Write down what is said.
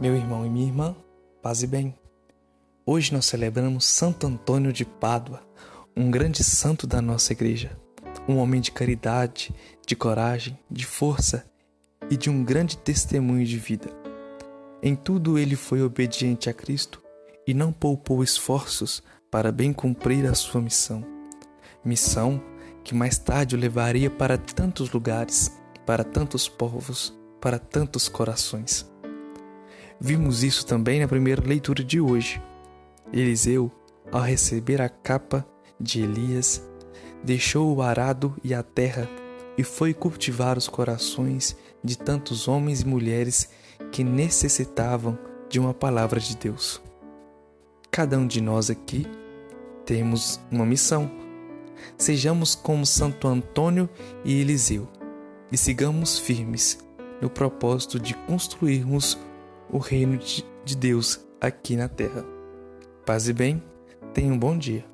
Meu irmão e minha irmã, paz e bem. Hoje nós celebramos Santo Antônio de Pádua, um grande santo da nossa igreja, um homem de caridade, de coragem, de força e de um grande testemunho de vida. Em tudo ele foi obediente a Cristo e não poupou esforços para bem cumprir a sua missão. Missão que mais tarde o levaria para tantos lugares, para tantos povos, para tantos corações. Vimos isso também na primeira leitura de hoje. Eliseu, ao receber a capa de Elias, deixou o arado e a terra e foi cultivar os corações de tantos homens e mulheres que necessitavam de uma palavra de Deus. Cada um de nós aqui temos uma missão. Sejamos como Santo Antônio e Eliseu e sigamos firmes no propósito de construirmos o reino de Deus aqui na terra. Paz e bem, tenha um bom dia.